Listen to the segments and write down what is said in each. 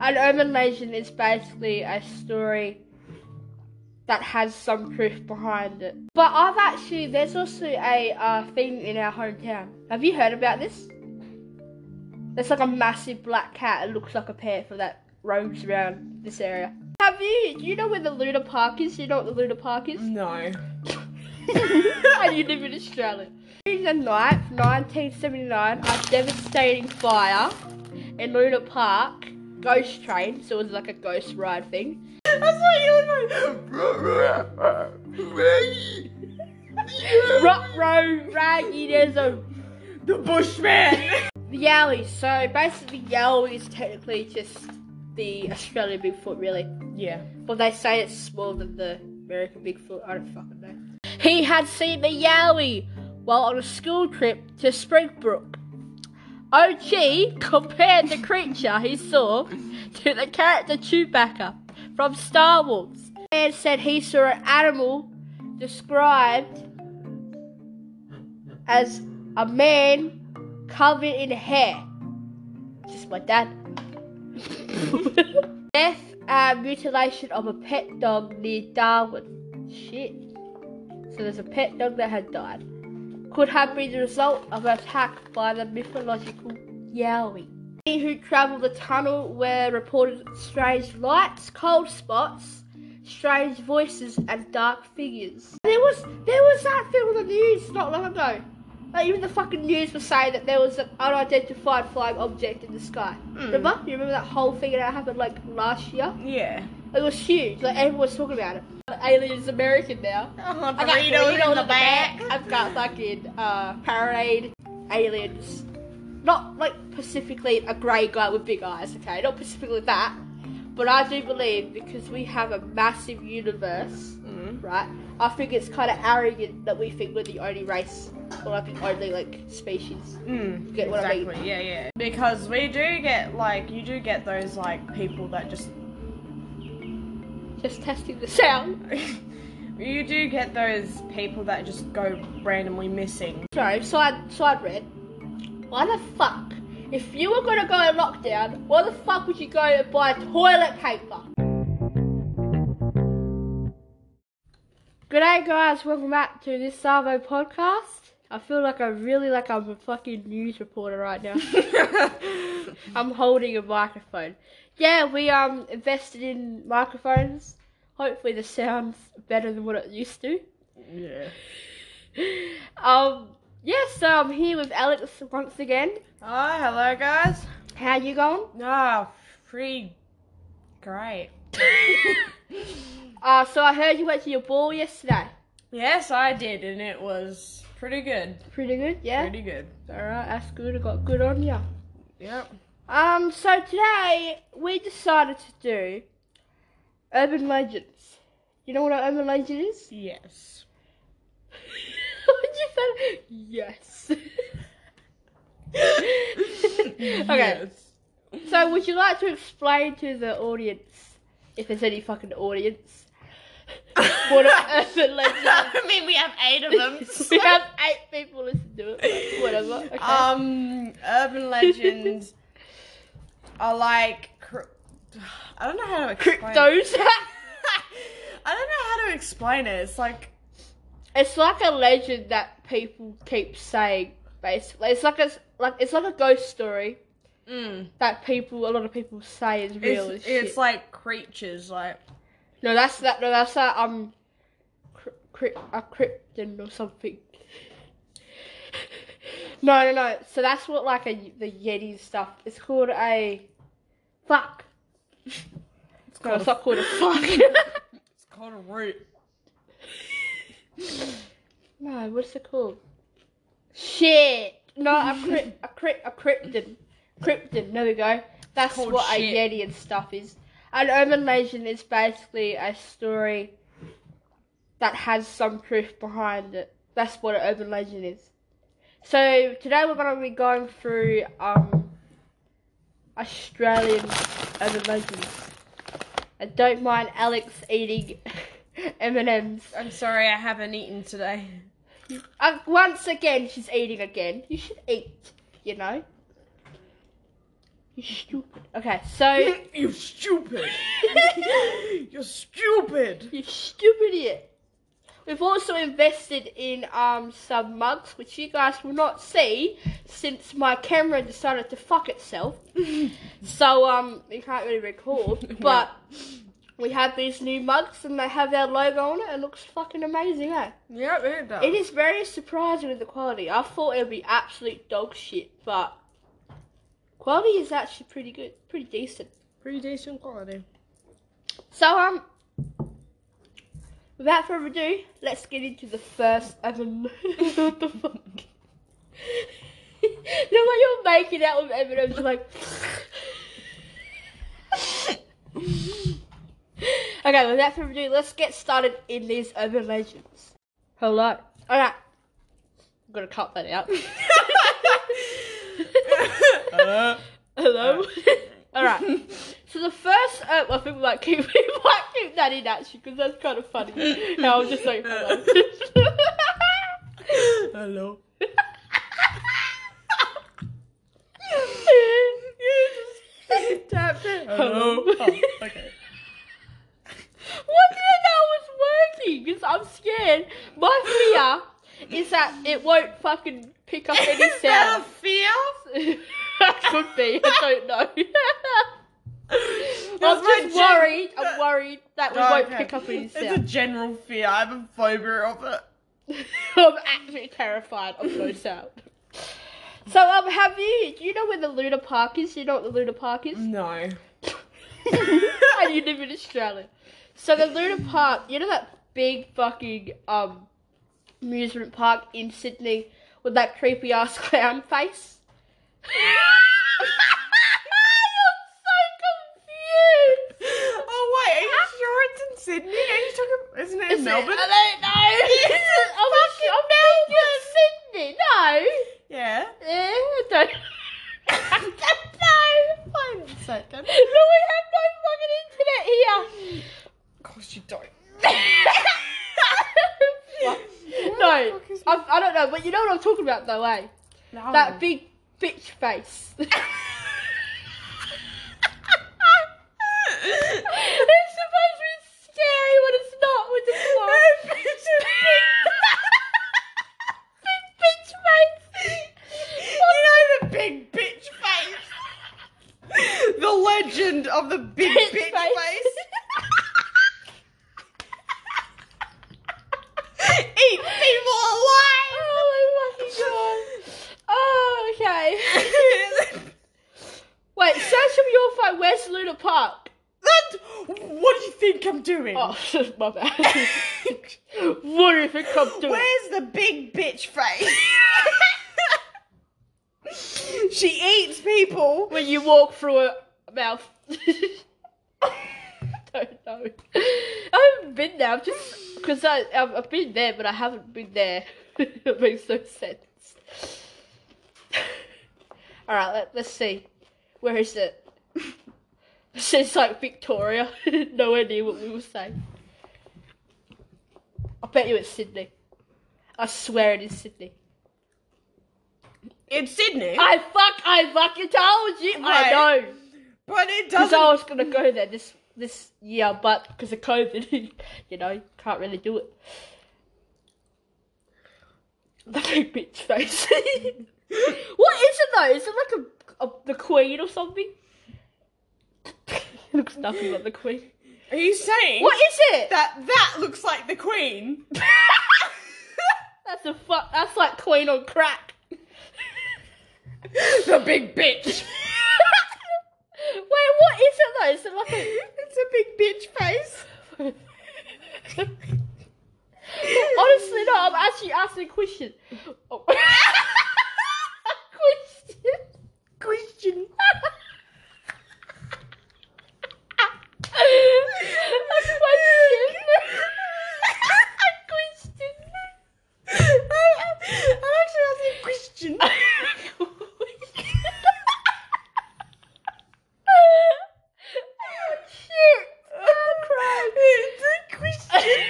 An urban legend is basically a story that has some proof behind it. But I've actually, there's also a uh, thing in our hometown. Have you heard about this? There's like a massive black cat. It looks like a panther that roams around this area. Have you? Do you know where the Luna Park is? Do you know what the Luna Park is? No. and you live in Australia. June the 9th, 1979, a devastating fire in Luna Park. Ghost train, so it was like a ghost ride thing. That's what you were Rock row, raggy, there's a The Bushman. the Yowie. So basically, Yowie is technically just the Australian Bigfoot, really. yeah. But they say it's smaller than the American Bigfoot. I don't fucking know. He had seen the Yowie while on a school trip to Springbrook. OG compared the creature he saw to the character Chewbacca from Star Wars and said he saw an animal described as a man covered in hair. Just my dad. Death and mutilation of a pet dog near Darwin. Shit. So there's a pet dog that had died. Could have been the result of an attack by the mythological Yowie. Many who travelled the tunnel were reported strange lights, cold spots, strange voices, and dark figures. There was there was that thing on the news not long ago. Like even the fucking news was saying that there was an unidentified flying object in the sky. Hmm. Remember? You remember that whole thing that happened like last year? Yeah. It was huge. Like everyone was talking about it. The alien's American now. Oh, I got burritos burritos in the back. I've got fucking uh, parade aliens. Not like specifically a grey guy with big eyes, okay? Not specifically that. But I do believe because we have a massive universe, Mm. right? I think it's kind of arrogant that we think we're the only race or like the only like species. Mm, Get what I mean? exactly. Yeah, yeah. Because we do get like you do get those like people that just Just testing the sound. you do get those people that just go randomly missing. Sorry, side side red. Why the fuck? If you were gonna go in lockdown, why the fuck would you go and buy toilet paper? G'day guys, welcome back to this Savo podcast. I feel like I really like I'm a fucking news reporter right now. I'm holding a microphone. Yeah, we um invested in microphones. Hopefully the sound's better than what it used to. yeah. Um, yes, so I'm here with Alex once again. Oh, hello guys. How you going? Ah, pretty great. Uh, so I heard you went to your ball yesterday. Yes, I did, and it was pretty good. Pretty good, yeah. Pretty good. All right, that's good. I got good on you. Yep. Um, so today we decided to do urban legends. You know what an urban legend is? Yes. What you said? Yes. okay. So would you like to explain to the audience, if there's any fucking audience, what an urban legend is? I mean, we have eight of them. we have eight people listen to it. but Whatever. Okay. Um, urban legends are like. I don't know how to explain. Cryptos. I don't know how to explain it. It's like it's like a legend that people keep saying. Basically, it's like a like it's like a ghost story mm, that people a lot of people say is real. it's, it's like creatures. Like no, that's that. No, that's a um, cri- cri- a krypton or something. No, no, no. So that's what like a the Yeti stuff. It's called a fuck. it's No, called. it's a, not called a fuck. it's called a root. No, what's it called? Shit. No, a crypt, a crypt, a krypton, cryptid. There we go. That's what shit. a yeti and stuff is. An urban legend is basically a story that has some proof behind it. That's what an urban legend is. So today we're gonna be going through um Australian urban legends. And don't mind Alex eating M and M's. I'm sorry, I haven't eaten today. Uh, once again, she's eating again. You should eat, you know? You stupid. Okay, so. you stupid. You're stupid. you stupid idiot. We've also invested in um some mugs, which you guys will not see since my camera decided to fuck itself. so um we can't really record, but we have these new mugs and they have our logo on it. and It looks fucking amazing, eh? Yep, it does. It is very surprising with the quality. I thought it would be absolute dog shit, but quality is actually pretty good, pretty decent. pretty decent quality. So um, without further ado, let's get into the first Evan. what the fuck? know when you're making out with M&M's, like. okay, without further ado, let's get started in these urban legends. Hello. Alright. I'm gonna cut that out. Uh, Hello. All right. So the first, uh, I think we might keep we might keep that in actually because that's kind of funny. no, I'm just like hello. Hello. It. Hello. Oh, okay. what did I know was working? Because I'm scared. My fear is that it won't fucking pick up any Is that sound. a fear? Could be. I don't know. I'm just gen- worried. I'm worried that we won't Okay. pick up any It's a sound. general fear. I have a phobia of it. I'm actually terrified of no sound. So, um, have you? Do you know where the Luna Park is? Do you know what the Luna Park is? No. and you live in Australia. So the Luna Park, you know that big fucking um amusement park in Sydney with that creepy ass clown face? You're so confused. Oh wait, are you sure it's in Sydney? Are you talking? Isn't it in Is it- Melbourne? I don't know. I'm, Sydney. No. Yeah. I don't. I. Wait a second. No, we have no fucking internet here. Of course you don't. no, I, I don't know, but you know what I'm talking about though, eh? No. That big bitch face. it's supposed to be scary when it's not with the smoke. big bitch face. you know the big bitch face. the legend of the big bitch, Bitch face. Eat people alive. Oh my fucking god. Oh, okay. Wait, search from your phone. Where's Luna Park? That, what do you think I'm doing? My bad. what you think I'm doing? Where's the big bitch face? she eats people. when you walk through her mouth. don't know. I haven't been there. I've just because I I've, I've been there, but I haven't been there. it makes no sense. All right, let, let's see. Where is it? It says like Victoria. Nowhere near what we were saying. I bet you it's Sydney. I swear it is Sydney. In Sydney. I fuck. I fucking told you. I Right. know. but it doesn't. Because I was gonna go there this this year, but because of COVID, you know, can't really do it. The big bitch face. what is it though? Is it like a, a the Queen or something? looks nothing like the Queen. Are you saying What is it? that that looks like the Queen? that's a fuck. That's like Queen on crack. the big bitch. Wait, what is it though? Is it like a it's a big bitch face. Honestly, no. I'm actually asking a question. Oh. question. Question. a question. a question. I'm actually asking a question. oh shit! Oh crap! It's a question.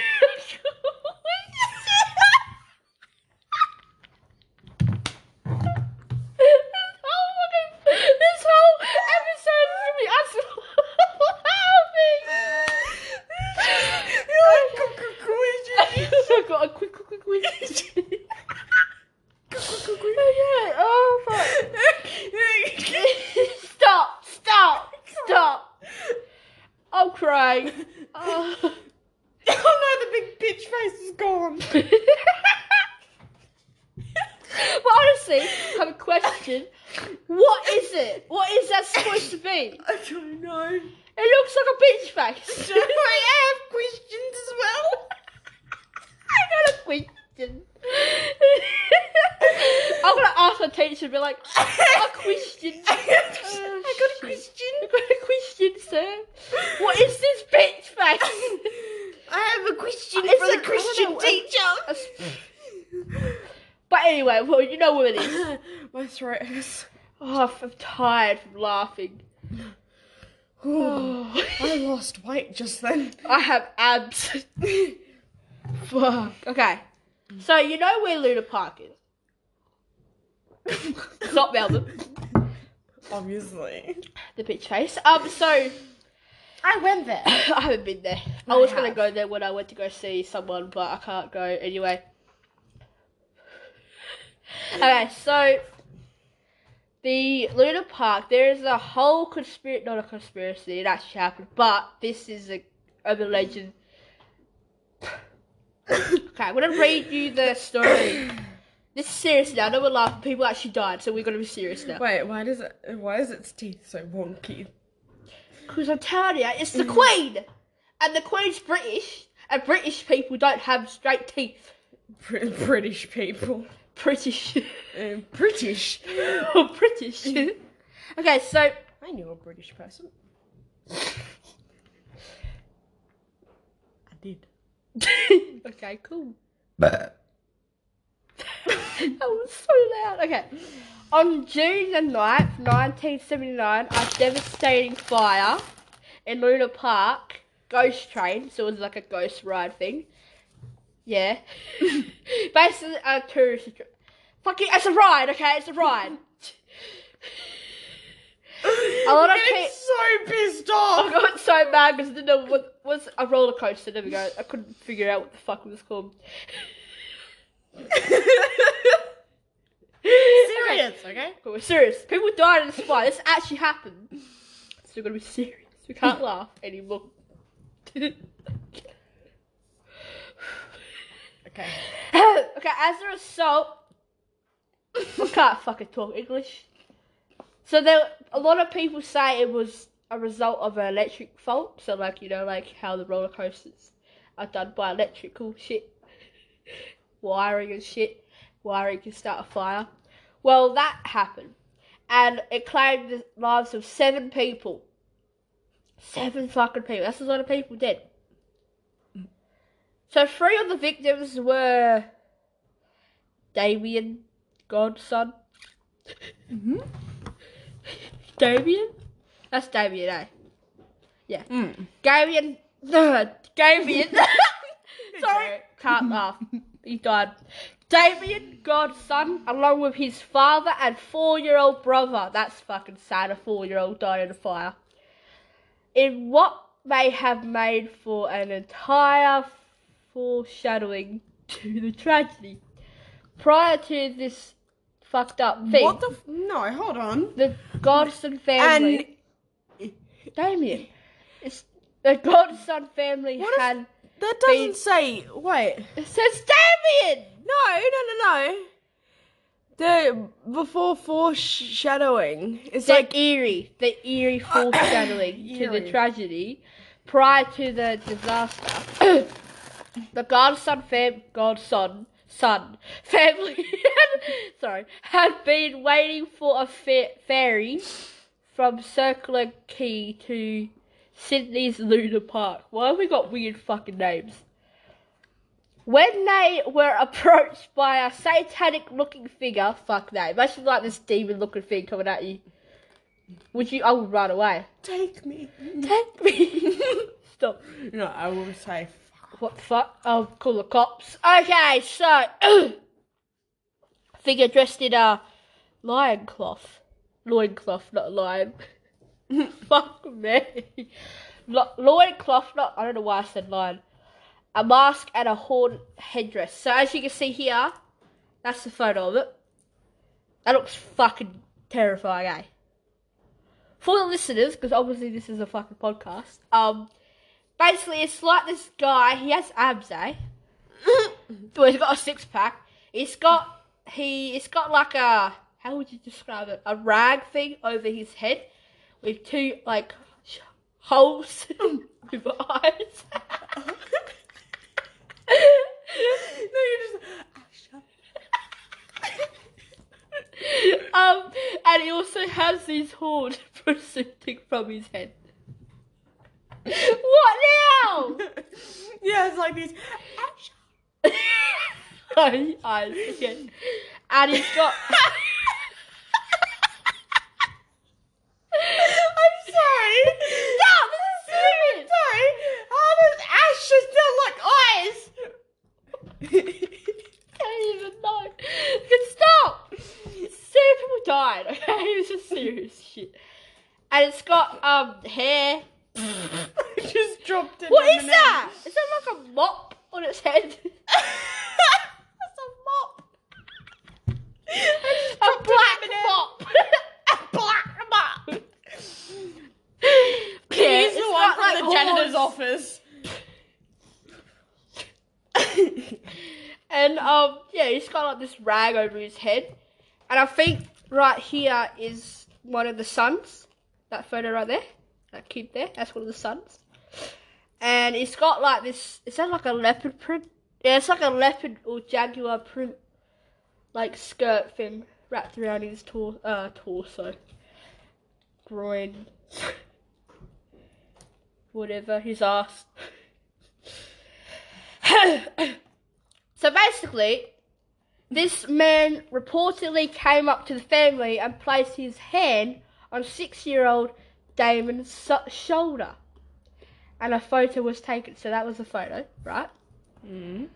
have a question. What is it? What is that supposed to be? I don't know. It looks like a bitch face. Do I have questions as well? I got a question. I'm gonna ask the teacher and be like, a question. I got a Oh, shit. question. I got a question, sir. What is this bitch face? I have a question It's for a- the I don't Christian know, teacher. But anyway, well, you know what it is. My throat is. Oh, I'm tired from laughing. Oh, I lost weight just then. I have abs. Fuck. Okay. So you know where Luna Park is? It's not Melbourne. Obviously. The bitch face. Um. So I went there. I haven't been there. I I was gonna go there when I went to go see someone, but I can't go anyway. Okay, so the Luna Park, there is a whole conspiracy, not a conspiracy, it actually happened, but this is a urban legend. okay, I'm gonna read you the story. This is serious now. I know we're laughing. People actually died, so we're gonna be serious now. Wait, why does it? Why is its teeth so wonky? Because I'm telling you, it's the Queen, and the Queen's British, and British people don't have straight teeth. Br- British people. British, Uh, British. or British. okay, so I knew a British person. I did. okay, cool. But That was so loud. Okay. On June the 9th, 1979, a devastating fire in Luna Park, ghost train, so it was like a ghost ride thing. Yeah. Basically, a tourist. Fucking, it's a ride, okay? It's a ride. A lot of getting so pissed off. I got so mad because I didn't know what was a roller coaster. There we go. I couldn't figure out what the fuck it was called. Serious, okay? But we're serious. People died in the fire. This actually happened. So we're gonna be serious. We can't laugh anymore. okay, Okay. as a result, I can't fucking talk English. So there, a lot of people say it was a result of an electric fault. So like you know, like how the roller coasters are done by electrical shit, wiring and shit. Wiring can start a fire. Well, that happened, and it claimed the lives of seven people. Seven fucking people. That's a lot of people dead. So three of the victims were Damien, godson. Mhm. Damien? That's Damien, eh? Yeah. Mm. Damien. No, Damien. Sorry. Can't laugh. He died. Damien, godson, along with his father and four-year-old brother. That's fucking sad. A four-year-old died in a fire. In what may have made for an entire foreshadowing to the tragedy. Prior to this fucked up thing, What the? F- no, hold on. the Godson family. And Damien. It's the Godson family What had. that doesn't say. Wait. It says Damien! No, no, no, no. The before foreshadowing. It's The like eerie, the eerie foreshadowing to the tragedy prior to the disaster. the godson fam, godson, son family, sorry, had been waiting for a ferry from Circular Quay to Sydney's Luna Park. Why have we got weird fucking names? When they were approached by a satanic looking figure, fuck that. Imagine like this demon looking thing coming at you. Would you? I would run away. take me. Take me. Stop. No, I will say. What the fuck? I'll call the cops. Okay, so. figure dressed in a lion cloth. Loin cloth, not lion. fuck me. Lo- loin cloth, not. I don't know why I said lion. A mask and a horn headdress. So as you can see here, that's the photo of it. That looks fucking terrifying, eh? For the listeners, because obviously this is a fucking podcast. Um, basically it's like this guy. He has abs, eh? well, he's got a six pack. He's got he. It's got like a how would you describe it? A rag thing over his head with two like holes with eyes. no, you're just. Um, and he also has these horns protruding from his head. What now? yeah, it's like these. Eyes eyes again, and he's got. I'm sorry. Stop! This is serious. Sorry. How does Ash still look eyes? Don't even know. Can stop. Serious people died. Okay, this is serious shit. And it's got um hair. just dropped it. What is that? Is that like a mop on its head? That's a mop. a black mop. A black mop. Yeah, He's the one from like, the janitor's office. And um, yeah, he's got like this rag over his head, and I think right here is one of the sons. That photo right there, that kid there, that's one of the sons. And it's got like this. Is that like a leopard print? Yeah, it's like a leopard or jaguar print, like skirt thing wrapped around his tor- uh, torso, groin, whatever his ass. So basically, this man reportedly came up to the family and placed his hand on six-year-old Damon's shoulder, and a photo was taken. So that was the photo, right? Mm.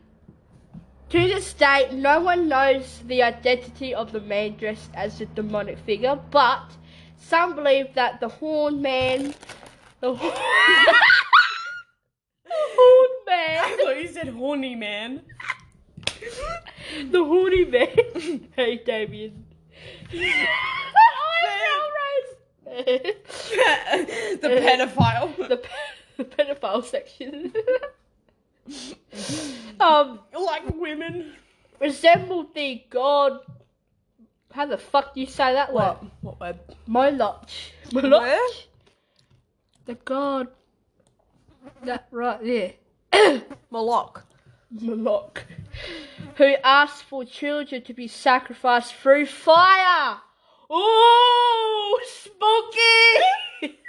To this day, no one knows the identity of the man dressed as the demonic figure, but some believe that the horn man, the horn, the horn man, I thought you said horny man. the horny man. hey, Damien. the pedophile. the, pe- the pedophile section. um, like women. resembled the god. How the fuck do you say that word? What word? Moloch. Moloch? The god. That right there. Moloch. Moloch. Who asked for children to be sacrificed through fire. Ooh, spooky!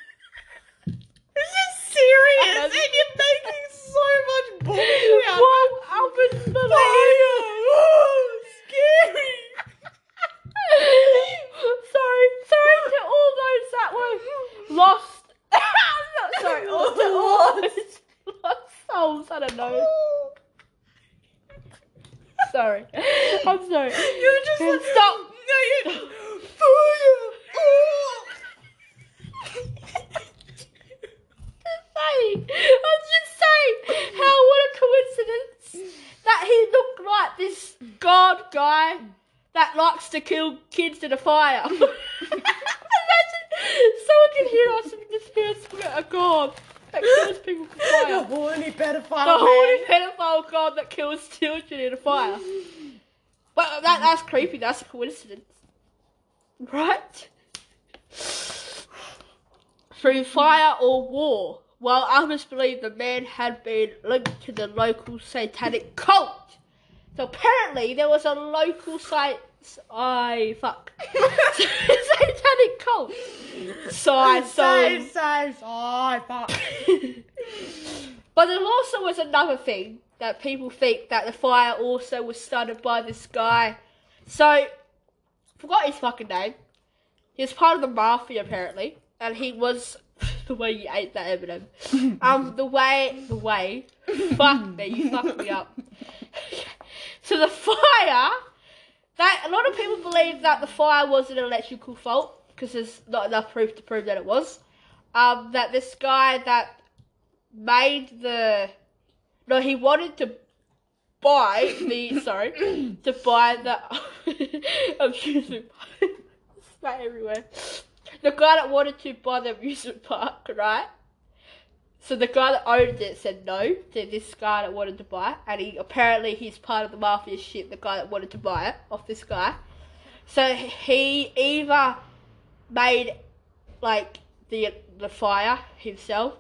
This is serious, and you're making so much bullshit out What of it. happened to! Oh, scary! sorry, sorry to all those that were lost. Sorry, all the lost, lost souls. I don't know. Sorry, I'm sorry. You just like, stop. No, you. Fire! Oh. I just saying how what a coincidence that he looked like this god guy that likes to kill kids in a fire. Imagine someone can hear us and just hear us a god that kills people with The fire. horny pedophile. The horny pedophile god that kills children in a fire. But that, that's creepy. That's a coincidence, right? Through fire or war. Well, others believe the man had been linked to the local satanic cult. So apparently there was a local site. I fuck. satanic cult. So oh, I Say, so. say, say, fuck. But there also was another thing that people think that the fire also was started by this guy. So, forgot his fucking name. He was part of the mafia apparently, and he was the way you ate that M&M. um, the way, the way, fuck me, you fucked me up. so the fire, that a lot of people believe that the fire was an electrical fault because there's not enough proof to prove that it was. Um, that this guy that made the no he wanted to buy the sorry to buy the amusement park. Everywhere. The guy that wanted to buy the amusement park right? So the guy that owned it said no to this guy that wanted to buy it and he apparently he's part of the mafia shit the guy that wanted to buy it off this guy. So he either made like the the fire himself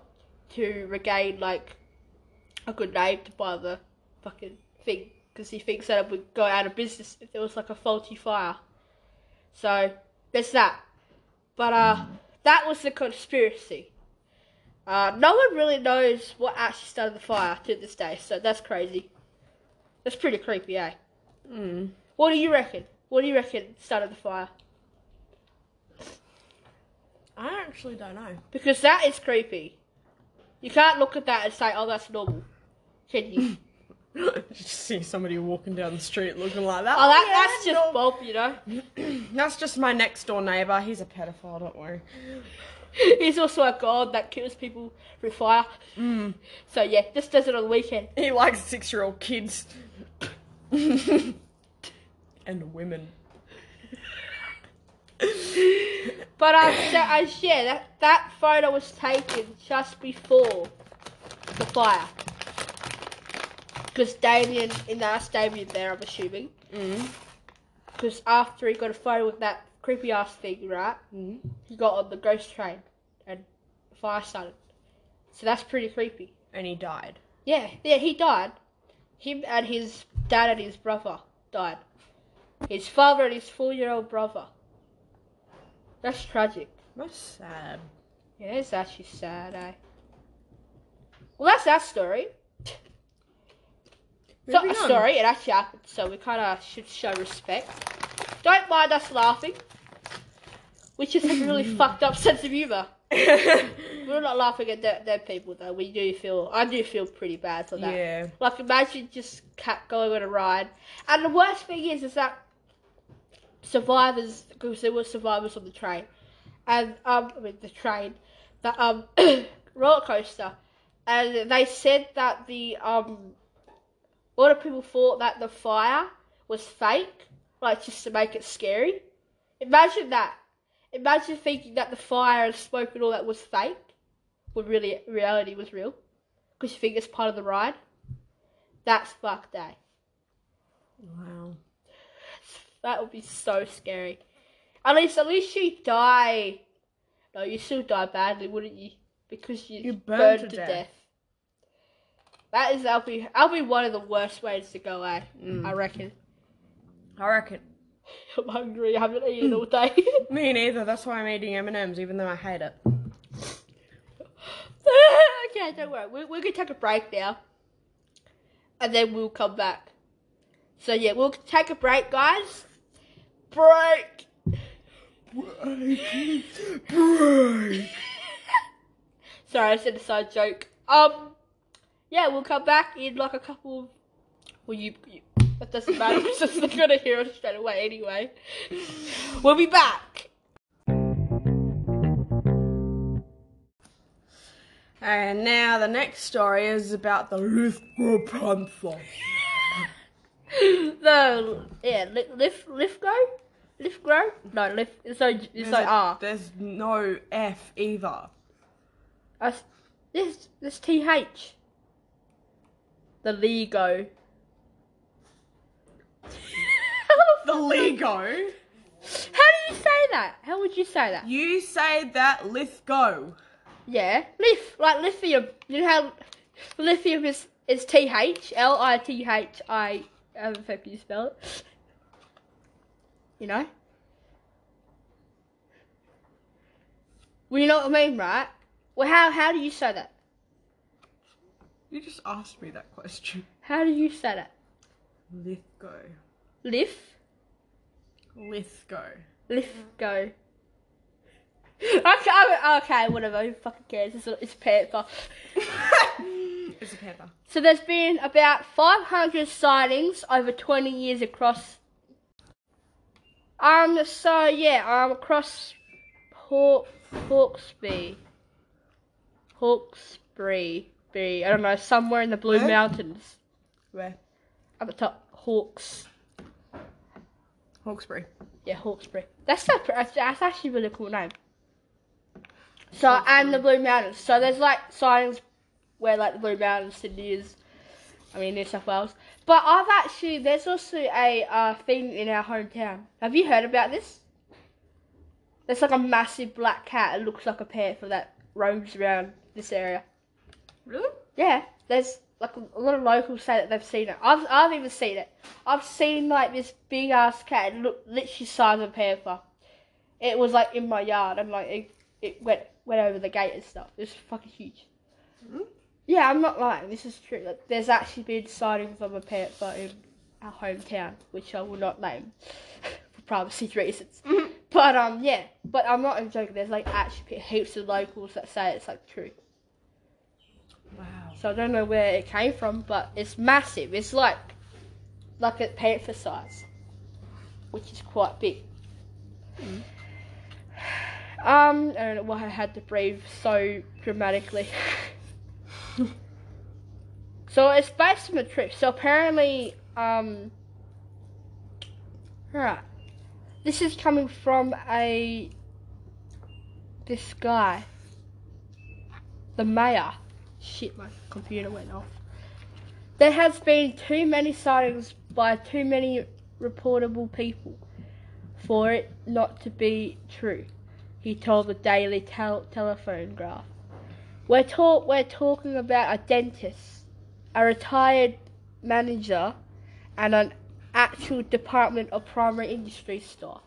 to regain like a good name to buy the fucking thing because he thinks that it would go out of business if there was like a faulty fire. So there's that. But uh, that was the conspiracy. Uh, no one really knows what actually started the fire to this day, so that's crazy. That's pretty creepy, eh? Mm. What do you reckon? What do you reckon started the fire? I actually don't know. Because that is creepy. You can't look at that and say, "Oh, that's normal." Can you? just see somebody walking down the street looking like that. Oh, that, Yeah, that's just no. Bob, you know. That's just my next door neighbour. He's a pedophile. Don't worry. He's also a god that kills people through fire. Mm. So yeah, just does it on the weekend. He likes six-year-old kids and women. But um, so, uh, yeah, that that photo was taken just before the fire. Because Damien, in that's Damien there, I'm assuming. Mm. Because after he got a photo with that creepy ass thing, right? Mm. He got on the ghost train and the fire started. So that's pretty creepy. And he died. Yeah, yeah, he died. Him and his dad and his brother died. His father and his four year old brother. That's tragic. That's sad. Yeah, it's actually sad, eh? Well, that's that story. It's not on. story, it actually happened, so we kind of should show respect. Don't mind us laughing. We just have a really fucked up sense of humour. We're not laughing at dead, dead people, though. We do feel, I do feel pretty bad for that. yeah. Like imagine just cat going on a ride, and the worst thing is, is that survivors, because there were survivors on the train, and um, I mean the train, the um roller coaster, and they said that the um, a lot of people thought that the fire was fake, like just to make it scary. Imagine that. Imagine thinking that the fire and smoke and all that was fake, when really reality was real, because you think it's part of the ride. That's fucked, eh? Wow. That would be so scary. At least, at least you die. No, you still die badly, wouldn't you? Because you, You burn burned to to death. death. That is, that'll be, that'll be one of the worst ways to go, eh? Mm. I reckon. I reckon. I'm hungry. I haven't eaten all day. Me neither. That's why I'm eating M and M's, even though I hate it. okay, don't worry. We, we're gonna take a break now, and then we'll come back. So yeah, we'll take a break, guys. Break. Break. Break. Sorry, I said a side joke. Um, yeah, we'll come back in like a couple. Of, well, you, you that doesn't matter. because they're gonna hear us straight away anyway. We'll be back. And now the next story is about the Panther. the yeah, li- lift, lift go, lift grow. No, lift. It's so it's There's, like a- R. there's no F either. Us- This this th. The Lego. The Lego. How do you say that? How would you say that? You say that Lithgow. Yeah, lith like lithium. You know how lithium is is T H L I T H I. How the fuck you spell it? You know. Well, you know what I mean, right? Well, how how do you say that? You just asked me that question. How do you say that? Lithgow. Lift, Lithgow. lift, go. Okay, okay, whatever. Who fucking cares? It's a, it's a panther. it's a panther. So there's been about 500 sightings over 20 years across. Um. So yeah. Um. Across Hawk Hawkesbury. Hawkesbury. Be I don't know somewhere in the Blue Where? Mountains Where? at the top. Hawks. Hawkesbury. Yeah, Hawkesbury. That's that's, that's actually a really cool name. So and the Blue Mountains. So there's like signs where like the Blue Mountains, Sydney is. I mean New South Wales. But I've actually there's also a uh, thing in our hometown. Have you heard about this? There's like a massive black cat. It looks like a panther that roams around this area. Really? Yeah, there's like a lot of locals say that they've seen it. I've I've even seen it. I've seen like this big ass cat. It looked literally size of a panther. It was like in my yard and like it, it went went over the gate and stuff. It was fucking huge. Mhm. Yeah, I'm not lying. This is true. Like, there's actually been sightings of a panther in our hometown, which I will not name for privacy reasons. But um, yeah. But I'm not even joking. There's like actually heaps of locals that say it's like true. So I don't know where it came from, but it's massive. It's like like a panther size, which is quite big. Um, I don't know why I had to breathe so dramatically. so it's based on a trip. So apparently, um, right, this is coming from a this guy, the mayor. Shit, my computer went off. There has been too many sightings by too many reportable people for it not to be true, he told the Daily tel- Telephone Graph. We're, talk- we're talking about a dentist, a retired manager, and an actual Department of Primary Industry staff.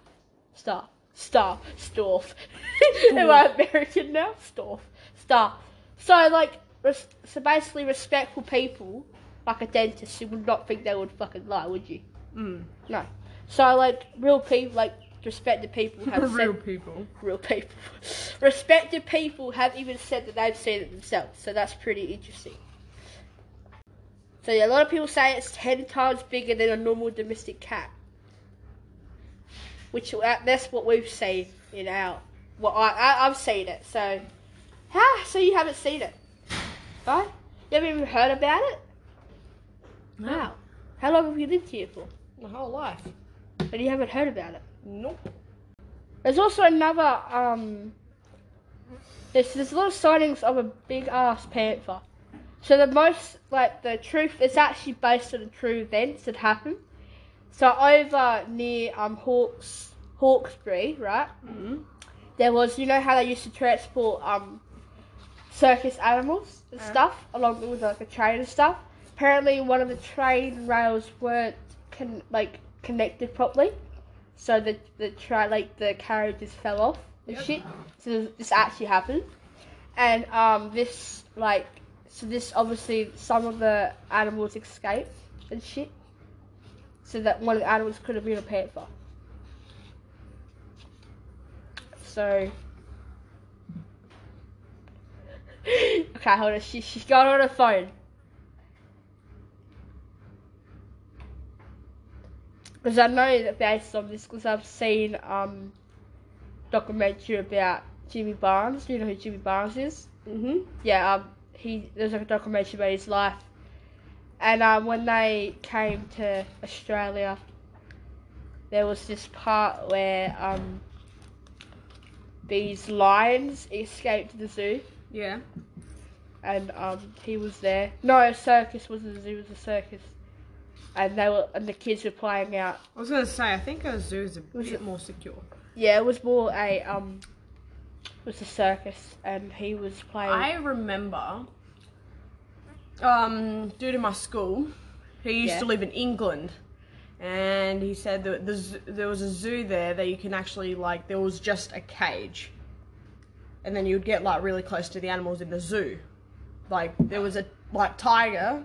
Staff. Staff. Staff. Am I American now? Staff. Staff. So, like, res- so basically, respectful people, like a dentist, you would not think they would fucking lie, would you? Mm. No. So, like, real people, like, respected people have Real said, people. real people, respected people have even said that they've seen it themselves. So that's pretty interesting. So yeah, a lot of people say it's ten times bigger than a normal domestic cat, which that- that's what we've seen in our. Well, I, I I've seen it. So, how? So you haven't seen it, right? You haven't even heard about it. Wow. How long have you lived here for? My whole life. And you haven't heard about it. Nope. There's also another um. There's there's a lot of sightings of a big ass panther. So the most like the truth it's actually based on the true events that happened. So over near um Hawks Hawkesbury, right? Mm. There was you know how they used to transport um circus animals and Uh. stuff along with like a train and stuff. Apparently one of the train rails weren't con- like connected properly. So the the tra- like the carriages fell off and Yep. shit. So this- this actually happened, and um this like so this obviously some of the animals escaped and shit. So that one of the animals could have been a panther. So. Okay, hold on. She, she's got on her phone. Because I know that based on this, because I've seen um documentary about Jimmy Barnes. Do you know who Jimmy Barnes is? Mhm. Yeah, um, he there's like a documentary about his life, and um, when they came to Australia, there was this part where um, these lions escaped the zoo, Yeah. and um, he was there. No, a circus wasn't a zoo; it was a circus, and they were and the kids were playing out. I was gonna say I think a zoo is a Was bit it- more secure. Yeah, it was more a um, it was a circus, and he was playing. I remember, um, due to my school, he used Yeah. to live in England, and he said that the there was a zoo there that you can actually like there was just a cage, and then you'd get like really close to the animals in the zoo, like there was a like tiger,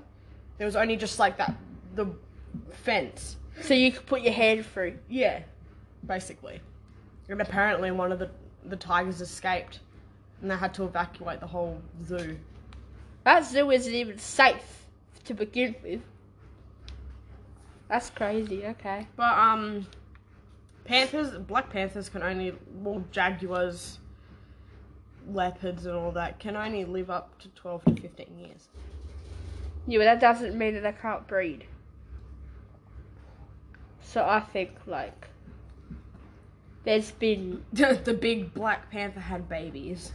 there was only just like that the fence, so you could put your hand through. yeah, basically, and apparently one of the the tigers escaped, and they had to evacuate the whole zoo. That zoo isn't even safe to begin with. That's crazy. Okay. But um, panthers, black panthers can only, well, jaguars, leopards, and all that can only live up to twelve to fifteen years. Yeah, but that doesn't mean that they can't breed. So I think like there's been the big black panther had babies,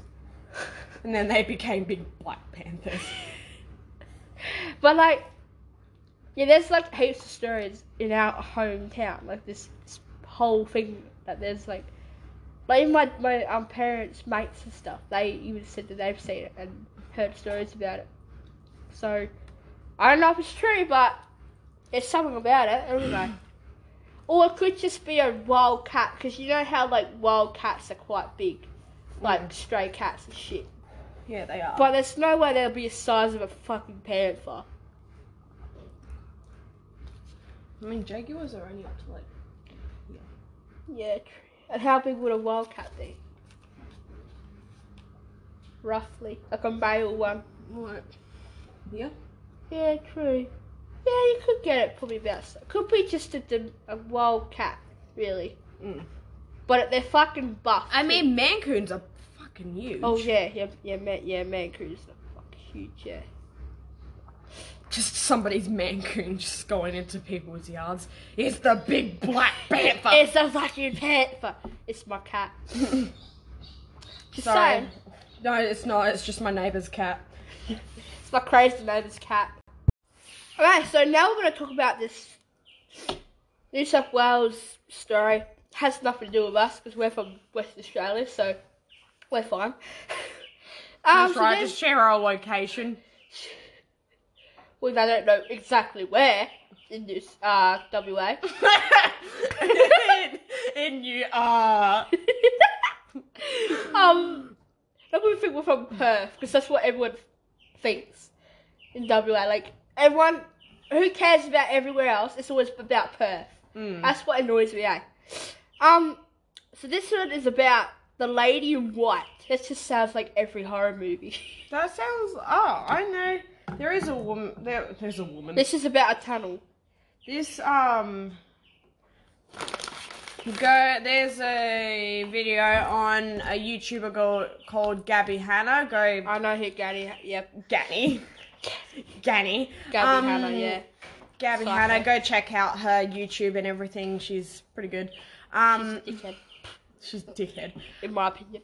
and then they became big black panthers. but like Yeah, there's like heaps of stories in our hometown, like this, this whole thing that there's like, like even my my um parents' mates and stuff. They even said that they've seen it and heard stories about it. So I don't know if it's true, but there's something about it. anyway. Or it could just be a wild cat, because you know how like wild cats are quite big, like Mm. stray cats and shit. Yeah, they are. But there's no way they'll be the size of a fucking panther. I mean, jaguars are only up to like. Yeah, true. And how big would a wildcat be? Roughly, like a male one. What? Yeah. Yeah, true. Yeah, you could get it probably about. Could be just a, a wild cat, really. Mm. But they're fucking buff. I too. mean, Maine Coons are fucking huge. Oh yeah, yeah, yeah, man, yeah, Maine Coons are fucking huge. Yeah. Just somebody's Maine Coon just going into people's yards. It's the big black panther. It's a fucking panther. It's my cat. Just Sorry. saying. No, it's not. It's just my neighbour's cat. It's my crazy neighbour's cat. Alright, so now we're going to talk about this New South Wales story. Has nothing to do with us because we're from West Australia, so we're fine. Um, That's so right. Just share our location. Well, I don't know exactly where in this uh, WA. in you are. um, I would think we're from Perth because that's what everyone thinks in WA. Like everyone, who cares about everywhere else? It's always about Perth. Mm. That's what annoys me. Eh? Um, so this one is about the lady in white. That just sounds like every horror movie. That sounds. Oh, I know. There is a woman. There, there's a woman. this is about a tunnel. This um go there's a video on a YouTuber go, called Gabby Hanna. Go I know who Gary. Yep, Ganny. Ganny. Gabby Um, Hanna. Yeah. Gabby Psycho. Hanna, go check out her YouTube and everything. She's pretty good. Um She's a dickhead, she's a dickhead. in my opinion.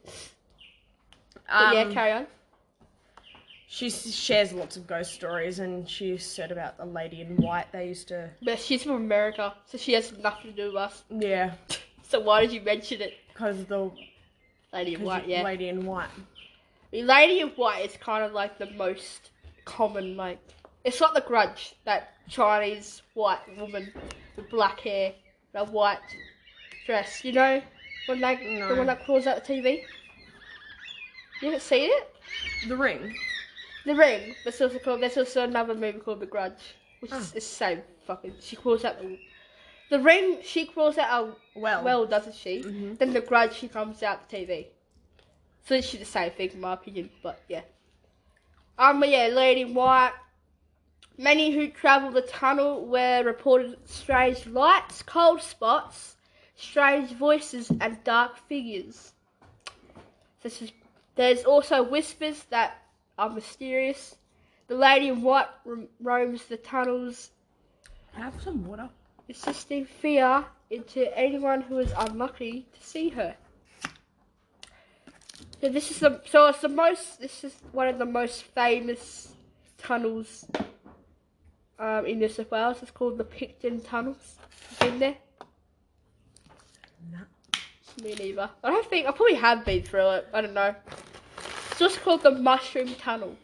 But Um, yeah, carry on. She shares lots of ghost stories and she said about the lady in white they used to But she's from America, so she has nothing to do with us. yeah So why did you mention it, because the Lady in White? Yeah. lady in white. The Lady in White is kind of like the most common, like it's like the Grudge, that Chinese white woman with black hair, a white dress. You know, when they the one that crawls out the TV. You haven't seen it? The ring. The Ring. There's also called. There's also another movie called The Grudge, which is Oh. the same fucking. She crawls out the. The Ring. She crawls out a Well. well, doesn't she? Mhm. Then the Grudge. She comes out the TV. So it's the same thing, in my opinion. But yeah. Um. But yeah, Lady White. Many who travel the tunnel were reported strange lights, cold spots, strange voices, and dark figures. This is. There's also whispers that are mysterious. The Lady in White ro- roams the tunnels, Have some water. insisting fear into anyone who is unlucky to see her. So this is the so it's the most. This is one of the most famous tunnels um, in New South Wales. It's called the Picton Tunnels. Been there? No. Me neither. I don't think I probably have been through it. I don't know. It's just called the Mushroom Tunnel.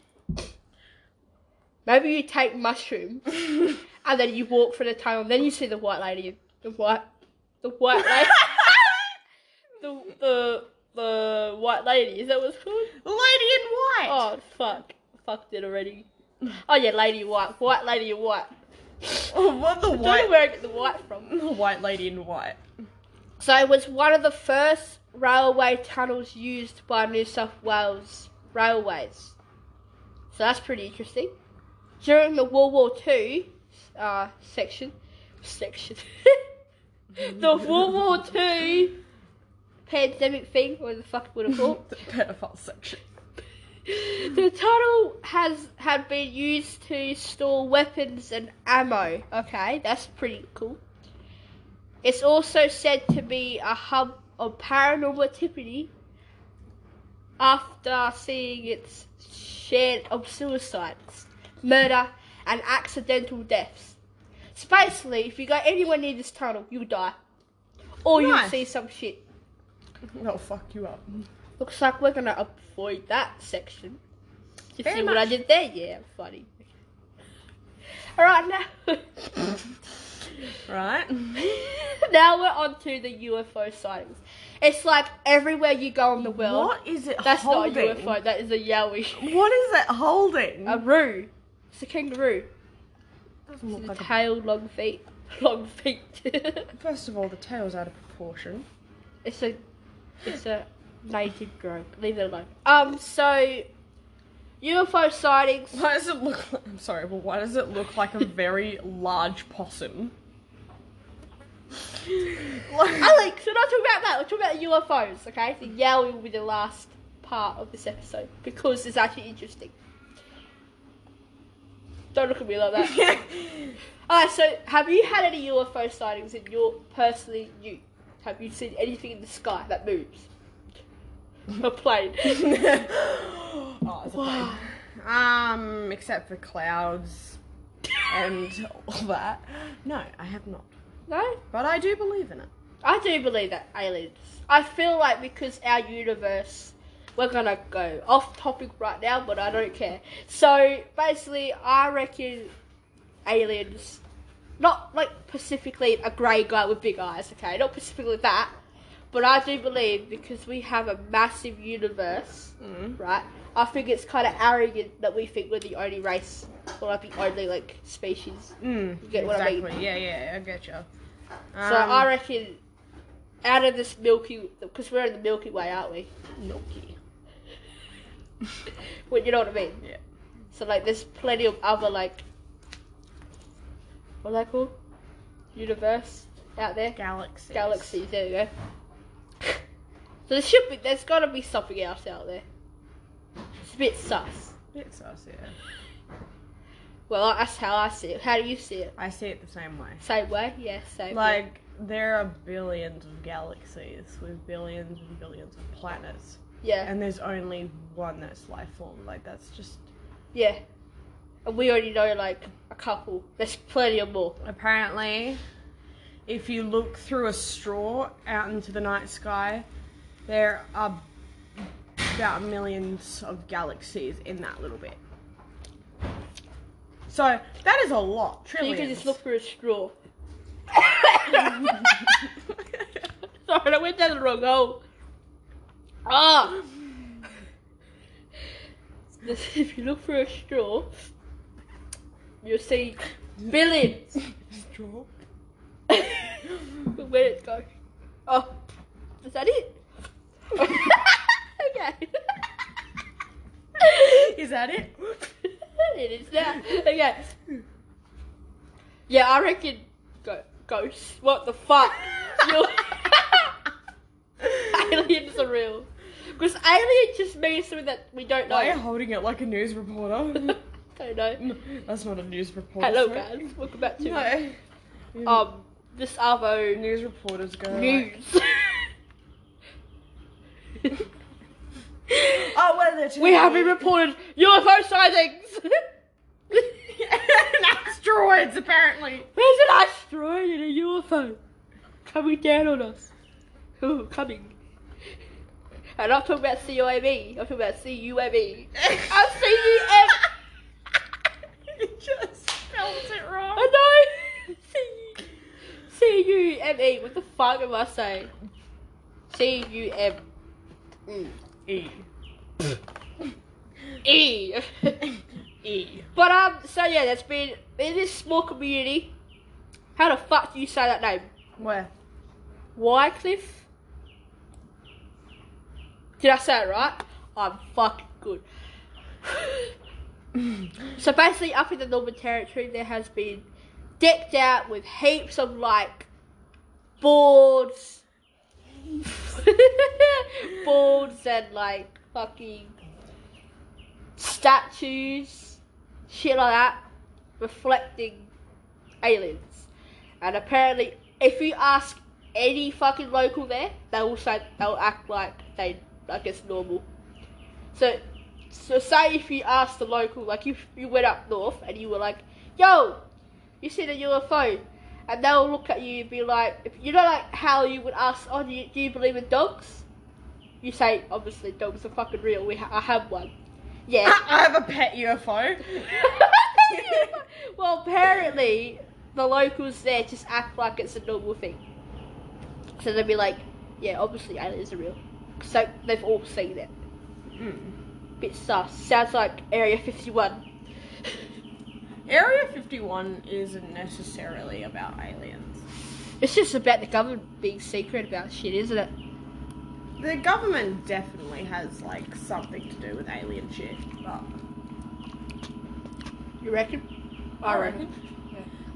Maybe you take mushroom and then you walk through the tunnel. And then you see the white lady. The white, the white lady. the the the white lady. Is that what it's called? Lady in white. Oh fuck! I fucked it already. Oh yeah, lady in white. White lady in white. Oh, what the I don't know where I get the white from. The white lady in white. So it was one of the first railway tunnels used by New South Wales Railways. So that's pretty interesting. During the World War Two uh, section, section, the World War Two pandemic thing, what the fuck would it call? the pedophile section. the tunnel has had been used to store weapons and ammo. Okay, that's pretty cool. It's also said to be a hub of paranormal activity after seeing its share of suicides, murder, and accidental deaths. So basically, if you go anywhere near this tunnel, you'll die. Or you'll see some shit. That'll fuck you up. Looks like we're gonna avoid that section. You Very see what I did there? Yeah, funny. Alright, now. Right? now we're on to the UFO sightings. It's like everywhere you go in the world. What is it That's holding? not a UFO, that is a yowie. What is it holding? A roo. It's a kangaroo. doesn't look like a tail, long feet. Long feet. First of all, the tail's out of proportion. it's a it's a native drone. Leave it alone. Um so UFO sightings. Why does it look like, I'm sorry, but why does it look like a very large possum? Alex, we're not talking about that. We're talking about UFOs, okay? The Yowie will be the last part of this episode because it's actually interesting. Don't look at me like that. Alright, so have you had any UFO sightings in your personally you? Have you seen anything in the sky that moves? A plane. oh, it's a plane. Um, except for clouds and all that. No, I have not. No? But I do believe in it. I do believe that aliens. I feel like because our universe, we're gonna go off topic right now, but I don't care. So basically, I reckon aliens, not like specifically a grey guy with big eyes, okay, not specifically that, but I do believe because we have a massive universe, Mm. right? I think it's kind of arrogant that we think we're the only race or like the only like species. Mm, You get what I mean? Yeah, yeah, I get you. So I um, reckon out of this Milky, because we're in the Milky Way, aren't we? Milky. Well, you know what I mean. Yeah. So like, there's plenty of other like, what are they called? Universe out there. Galaxies. Galaxies. There you go. So there should be. There's got to be something else out there. It's a bit sus. It's us, yeah. Well, that's how I see it. How do you see it? I see it the same way. Same way? Yeah, same. way. Like, there are billions of galaxies with billions and billions of planets. yeah, And there's only one that's life form. Like, that's just. yeah. And we already know like a couple. There's plenty of more. Apparently, if you look through a straw out into the night sky, there are about millions of galaxies in that little bit. So, that is a lot. So you can just look for a straw. Sorry, I went down the wrong hole. Ah! If you look for a straw, you'll see billions. straw. Where did it go? Oh, is that it? okay. Is that it? It is now. Okay. Yeah, I reckon go ghosts. What the fuck? You're- aliens are real. Because alien just means something that we don't know. Why are you holding it like a news reporter? don't know. That's not a news reporter. Hello sir. guys, welcome back to No. um this other news reporters go like, Oh, well, they're we have been reported UFO sightings. and asteroids apparently. Where's an asteroid and a UFO coming down on us? Ooh, coming. I'm not talking about CUAB. I'm talking about CUAB. I'm CUM. you just spelled it wrong. I know. C U M E. What the fuck am I saying? C U M E. E. E. But um, so yeah, that's been in this small community. How the fuck do you say that name? Where? Wycliffe? Did I say it right? I'm fucking good. so basically, up in the Northern Territory, there has been decked out with heaps of like boards, boards and like fucking statues, shit like that, reflecting aliens. And apparently, if you ask any fucking local there, they will say they'll act like they like it's normal. So, so say if you ask the local, like if you went up north and you were like, "Yo, you see the UFO, and they'll look at you and be like, if, you know, like how you would ask, oh, do you, do you believe in dogs? You say, obviously, dogs are fucking real. We ha- I have one. Yeah. I have a pet UFO. well, apparently, the locals there just act like it's a normal thing. So they'll be like, yeah, obviously aliens are real. So they've all seen it. Mm. Bit sus. Sounds like Area 51. Area 51 isn't necessarily about aliens. It's just about the government being secret about shit, isn't it? The government definitely has like something to do with alien shit. But You reckon? I reckon.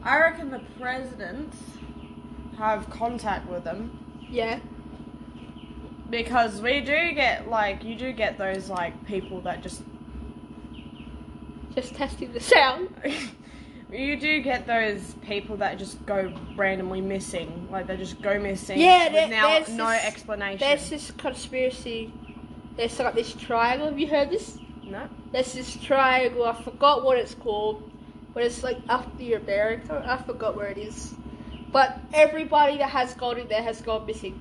I reckon the presidents have contact with them Yeah. because we do get like you do get those like people that just Just testing the sound. you do get those people that just go randomly missing like they just go missing Yeah, there- there's no this- explanation. There's this conspiracy. There's like this triangle. Have you heard this? no. There's this triangle. I forgot what it's called, but it's like up near America. I forgot where it is. But everybody that has gone in there has gone missing.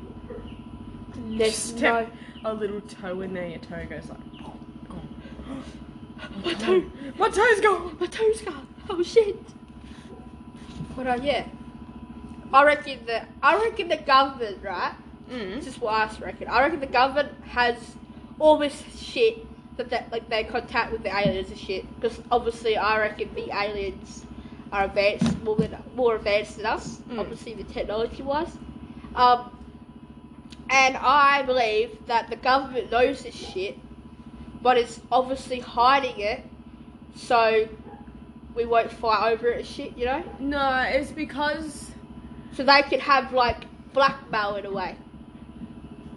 There's Step no. a little toe in there, your toe goes like. Oh, My toe. My toe's gone. My toe's gone. Oh shit. But uh, yeah. I reckon that I reckon the government, right? Mm. This is what I reckon. I reckon the government has all this shit that they, like they contact with the aliens and shit. Because obviously, I reckon the aliens are advanced more than more advanced than us. Mm. Obviously, the technology wise. Um, and I believe that the government knows this shit, but it's obviously hiding it, so we won't fight over it and shit. You know, No, it's because so they could have like blackmail in a way.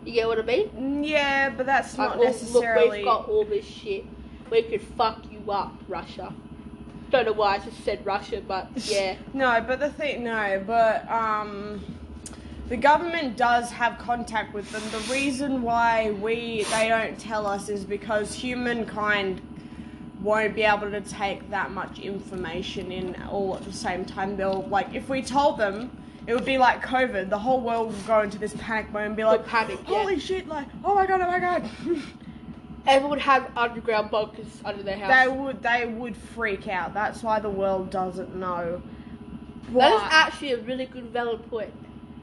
You get what I mean? yeah, but that's Like, not oh, necessarily. Look, we've got all this shit. We could fuck you up, Russia. Don't know why I just said Russia, but yeah. No, but the thing, no, but um, the government does have contact with them. The reason why we they don't tell us is because humankind won't be able to take that much information in all at the same time. They'll like if we told them. It would be like COVID. The whole world would go into this panic mode and be like, panic, yeah. "Holy shit! Like, oh my god, oh my god!" Everyone would have underground bunkers under their house. they would, they would freak out. That's why the world doesn't know. that is actually a really good valid point.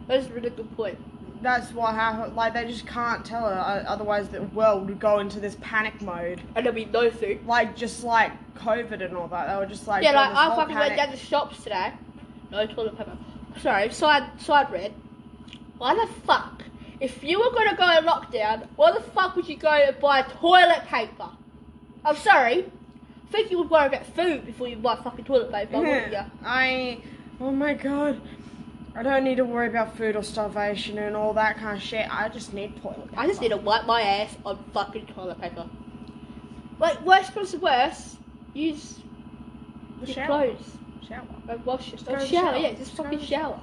That is a really point. That's what happened. Like they just can't tell her. Uh, otherwise, the world would go into this panic mode. And there'll be no food. Like just like COVID and all that. They were just like yeah, like I fucking went down the shops today. No toilet paper. Sorry, side side red. Why the fuck? If you were gonna go in lockdown, why the fuck would you go and buy toilet paper? I'm sorry. I think you would worry about food before you buy fucking toilet paper, wouldn't you? I. Oh my god. I don't need to worry about food or starvation and all that kind of shit. I just need toilet paper. I just need to wipe my ass on fucking toilet paper. Like, worst comes to worst, use The your shower. clothes Shower. and wash your the shower. shower. Yeah, just Just fucking shower.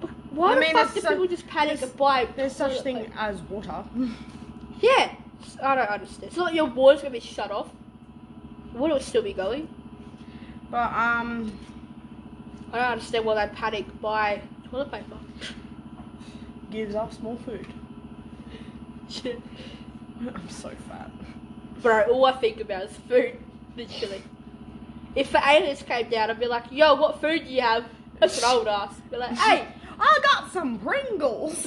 But Why I the mean, fuck do so- people just panic and buy? There's such thing paper? as water. Yeah, I don't understand. It's not like your water's gonna be shut off. The water will still be going. but um, I don't understand why they panic buy toilet paper. gives us more food. I'm so fat. Bro, all I think about is food, literally. If the aliens came down, I'd be like, yo, what food do you have? That's what I would ask. Be like, hey, I got some Pringles.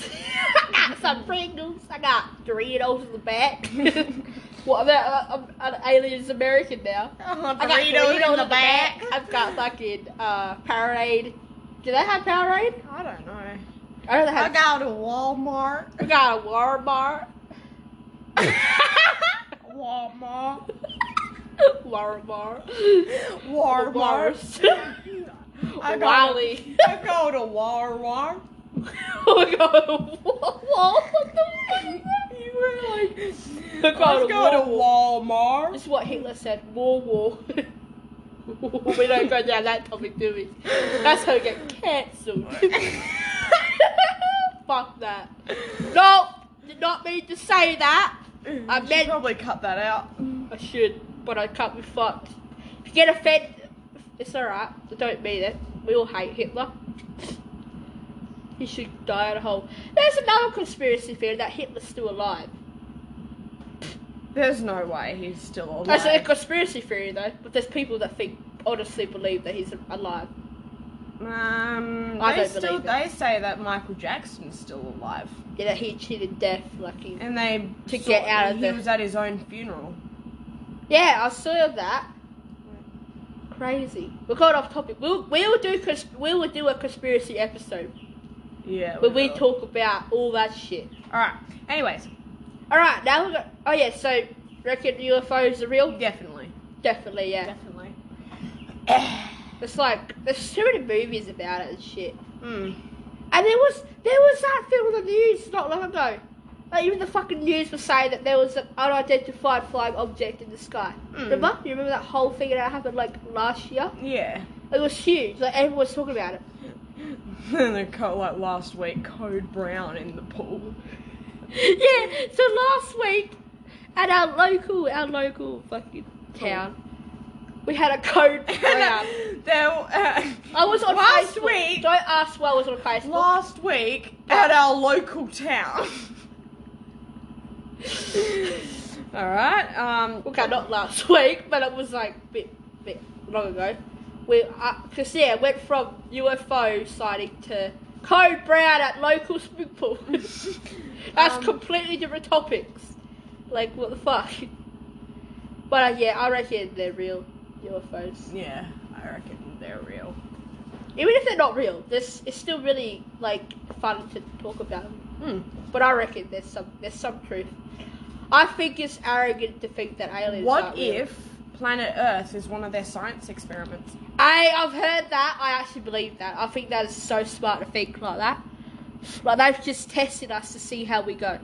I got some Pringles. I got Doritos in the back. what about uh, I'm, an alien's American now? Uh, I got Doritos in the back. I've got fucking uh, Powerade. Do they have Powerade? I don't know. I know they I got a Walmart. I got a Walmart. Walmart. Walmart. Walmart. I Wally. I go to Walmart. oh my god, wall, wall, what the fuck is that? You were like, I let's got a go to. Walmart. This is what Hitler said. War, war. we don't go down that topic, do we? That's how we get cancelled. Fuck that. No, did not mean to say that. Mm, I You should meant- probably cut that out. I should, but I can't be fucked. If you get offended, It's alright. I don't mean it. We all hate Hitler. He should die in a hole. There's another conspiracy theory that Hitler's still alive. There's no way he's still alive. That's a conspiracy theory though, but there's people that think honestly believe that he's alive. Um, I they don't still believe it. they say that Michael Jackson's still alive, Yeah, that he cheated death, like he. and they To get out of he the- was at his own funeral. Yeah, I saw that. Crazy. We got off topic. We'll we'll do cons- we will do a conspiracy episode Yeah. where we will. talk about all that shit. All right. Anyways, All right, now we got. Oh yeah, so reckon UFOs are real? definitely, Definitely, yeah. definitely. It's like there's too many movies about it and shit. Hmm. And there was there was that thing on the news not long ago. Like even the fucking news was saying that there was an unidentified flying object in the sky. Mm. Remember? You remember that whole thing that happened like last year? Yeah. It was huge. Like everyone was talking about it. And then co- like last week, Code Brown in the pool. yeah. So last week at our local our local fucking town, we had a code brown. there, uh, I was on last Facebook. week. Don't ask why I was on Facebook. Last week at our local town. All right. Um. Okay, not last week, but it was like a bit, bit long ago. We, uh, cause yeah, went from UFO sighting to code brown at local swimming pool. That's Um, completely different topics. Like what the fuck? But uh, yeah, I reckon they're real UFOs. Yeah, I reckon they're real. Even if they're not real, this is still really like fun to talk about Hmm. But I reckon there's some there's some truth. I think it's arrogant to think that aliens. What aren't real. if planet Earth is one of their science experiments? I I've heard that. I actually believe that. I think that is so smart to think like that. Like they've just tested us to see how we go.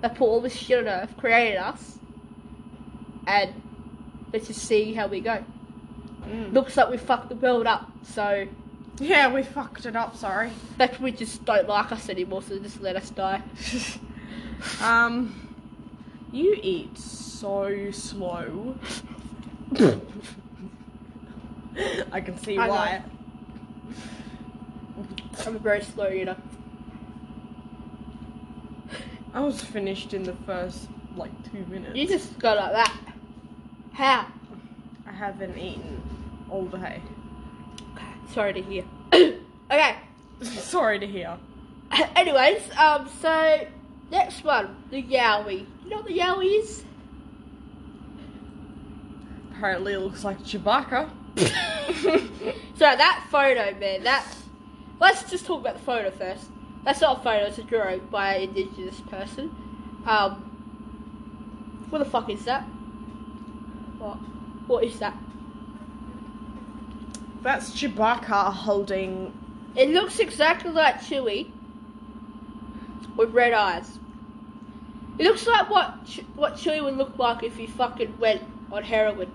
They put all this shit on Earth, created us, and let's just see how we go. Mm. Looks like we fucked the world up, so Yeah, we fucked it up. Sorry. they probably just don't like us anymore, so they just let us die. um, you eat so slow. I can see I why. I'm a very slow eater. I was finished in the first like two minutes. You just go like that. How? I haven't eaten all day. Sorry to hear. okay. Sorry to hear. Anyways, um, so next one, the Yowie. You know what the Yowie is? Apparently, it looks like Chewbacca. so that photo, man, that. Let's just talk about the photo first. That's not a photo; it's a drawing by an indigenous person. Um, what the fuck is that? What? What is that? That's Chewbacca holding. It looks exactly like Chewie with red eyes. It looks like what Ch- what Chewie would look like if he fucking went on heroin.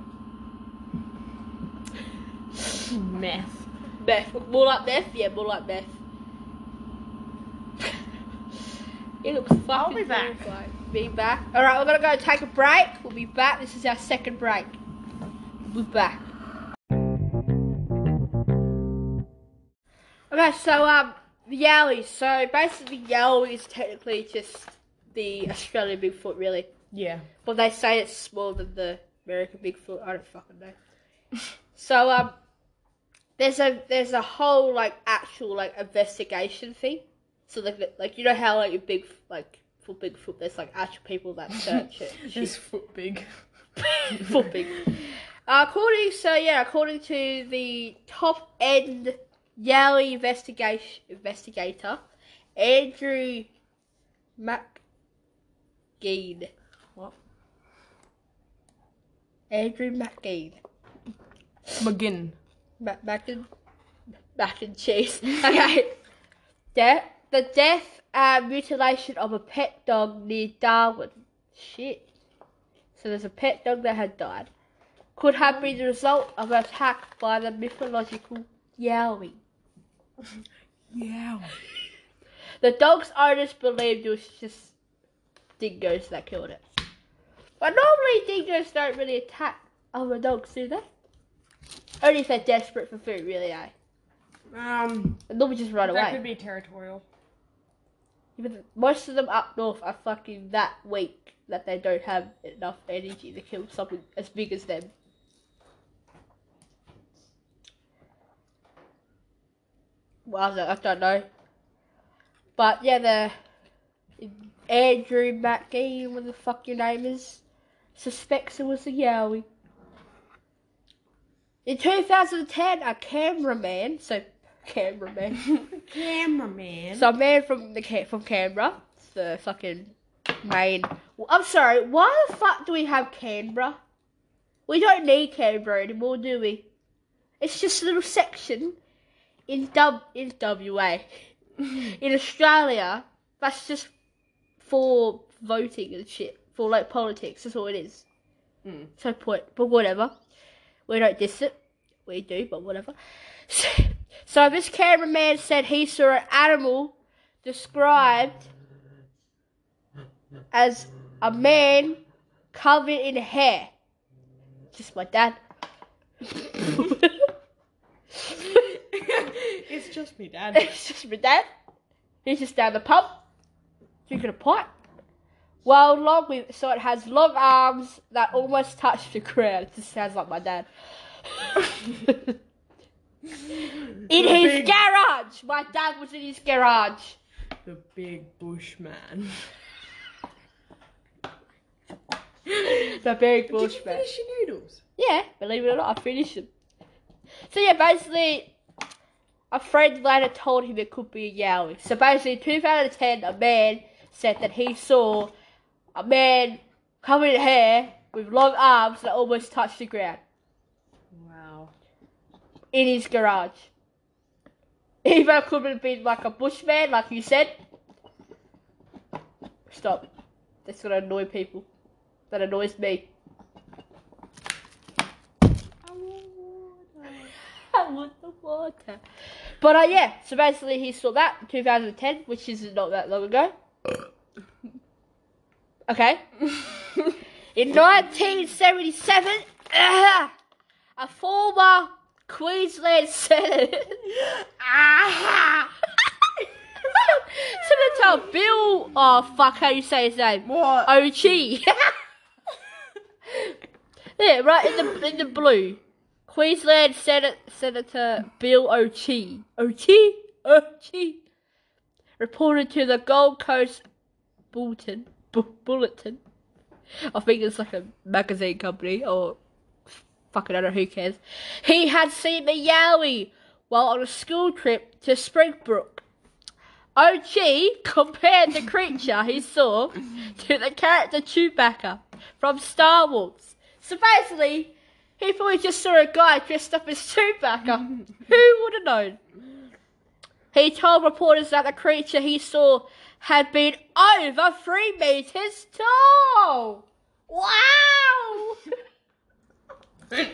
Meth. Meth. More like meth? Yeah, more like meth. it looks fucking I'll be back. terrifying. Be back. Alright, we're gonna go take a break. We'll be back. This is our second break. We'll be back. Okay, so um the Yowie. So basically Yowie is technically just the Australian Bigfoot really. Yeah. But they say it's smaller than the American Bigfoot. I don't fucking know. so um, there's a there's a whole like actual like investigation thing. So like like you know how like a big like for Bigfoot there's like actual people that search it. His foot big. foot big. Uh, according so yeah, according to the top end Yowie investigation investigator Andrew McGean. What? Andrew McGean. McGinn. Mac and mac and cheese. Okay. Death. The death and mutilation of a pet dog near Darwin. Shit. So there's a pet dog that had died. Could have been the result of an attack by the mythological Yowie. Yeah. The dog's owners believed it was just dingoes that killed it. But normally dingoes don't really attack other dogs, do they? Only if they're desperate for food, really, eh? Um, And then we just run that away. That could be territorial. But most of them up north are fucking that weak that they don't have enough energy to kill something as big as them. Well, I don't- know. But yeah, the Andrew Mackie, what the fuck your name is, suspects it was a Yowie. In 2010, a cameraman, so cameraman, Cameraman. so a man from the from Canberra, the fucking main. I'm sorry. Why the fuck do we have Canberra? We don't need Canberra anymore, do we? It's just a little section in W in WA. in Australia, that's just for voting and shit for like politics. That's all it is. Mm. So point, but whatever. We don't diss it. We do, but whatever. So, so this cameraman said he saw an animal described as a man covered in hair. Just my dad. it's just me, Dad. it's just me dad. He's just down the pub, drinking a pipe. Well, long with so it has long arms that almost touch the ground. It just sounds like my dad. in The his big- garage. My dad was in his garage. The big bushman. The big Did you finish your noodles? Yeah, believe it or not, I finished them. So yeah, basically, a friend later told him it could be a yowie. So basically, in 2010, a man said that he saw a man covered in hair with long arms that almost touched the ground Wow. in his garage. Even it could have been like a bushman, like you said. Stop. That's gonna annoy people. That annoys me. I want the water. But uh, yeah, so basically he saw that in 2010, which is not that long ago. Okay. In 1977, a former Queensland Senator! Senator Bill, oh fuck, how you say his name? What? O'Chee. yeah, right in the in the blue. Queensland Senate, Senator Bill O'Chee. O'Chee? O'Chee. Reported to the Gold Coast Bulletin. Bu- Bulletin. I think it's like a magazine company or fucking I don't know who cares. He had seen the Yowie while on a school trip to Springbrook. O'Chee compared the creature he saw to the character Chewbacca from Star Wars. So basically, he probably just saw a guy dressed up as Chewbacca. Who would have known? He told reporters that the creature he saw had been over three meters tall. Wow! three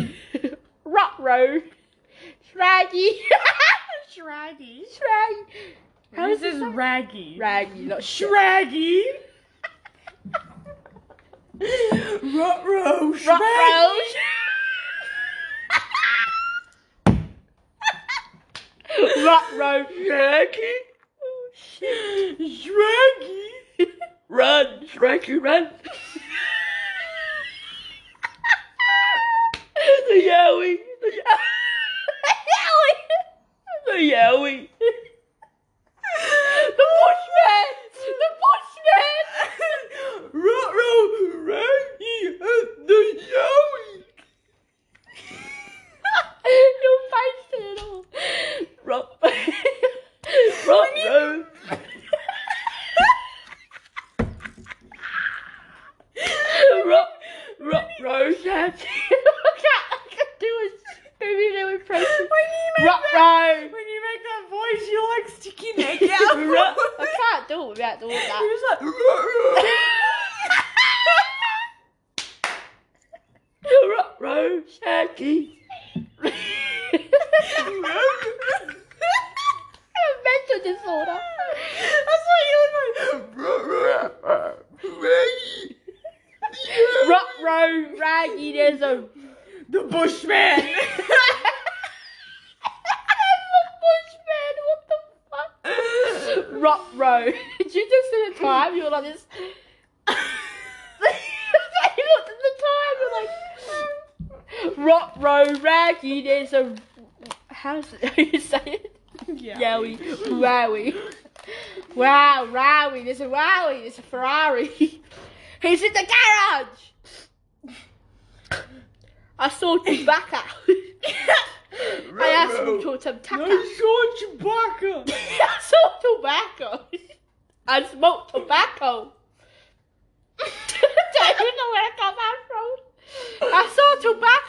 meters. Ruh-roh. Shraggy. Shraggy. Shraggy. How is this? Raggy. Raggy, not shraggy. Shraggy. Ruh-roh. Ruh-roh. Ruh-roh. Shraggy. Oh, shit. Shraggy. Run, Shraggy, run. the Yowie. The Yowie. The Yowie.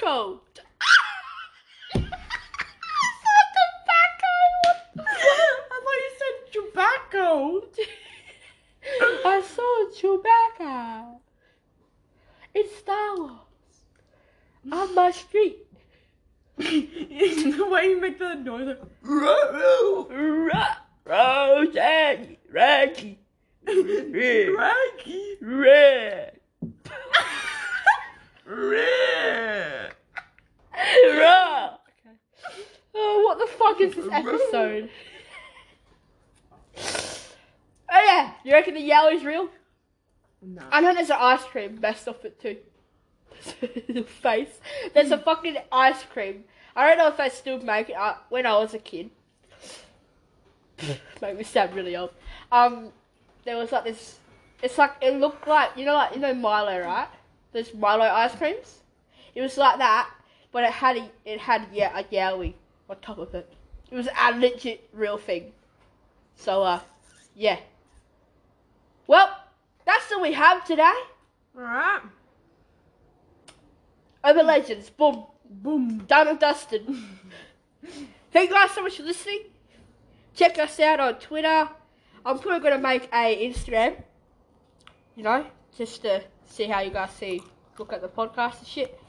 Tobacco. I saw tobacco. I thought you said tobacco. I saw Chewbacca. It's Star Wars. On my street. the way you make the noise. Like, Rosie, Reggie, Cranky. Red. Red. Raw. Oh, what the fuck is this episode? Oh yeah, you reckon the yellow is real? No. I know there's an ice cream best off it too. the face. There's a fucking ice cream. I don't know if they still make it. Uh, when I was a kid, make me sound really old. Um, there was like this. It's like it looked like you know like you know Milo right? There's Milo ice creams. It was like that, but it had a, it had yeah a yowie on top of it. It was a legit real thing. So uh, yeah. Well, that's all we have today. Alright. Over Legends, boom, Boom. done and dusted. Thank you guys so much for listening. Check us out on Twitter. I'm probably gonna make a Instagram. You know, just to see how you guys see, look at the podcast and shit.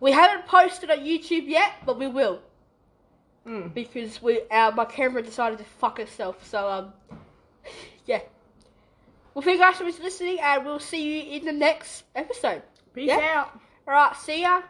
We haven't posted on YouTube yet, but we will Mm. because we our my camera decided to fuck itself. So um, yeah. Well, thank you guys for listening, and we'll see you in the next episode. Peace Yeah. out. All right, see ya.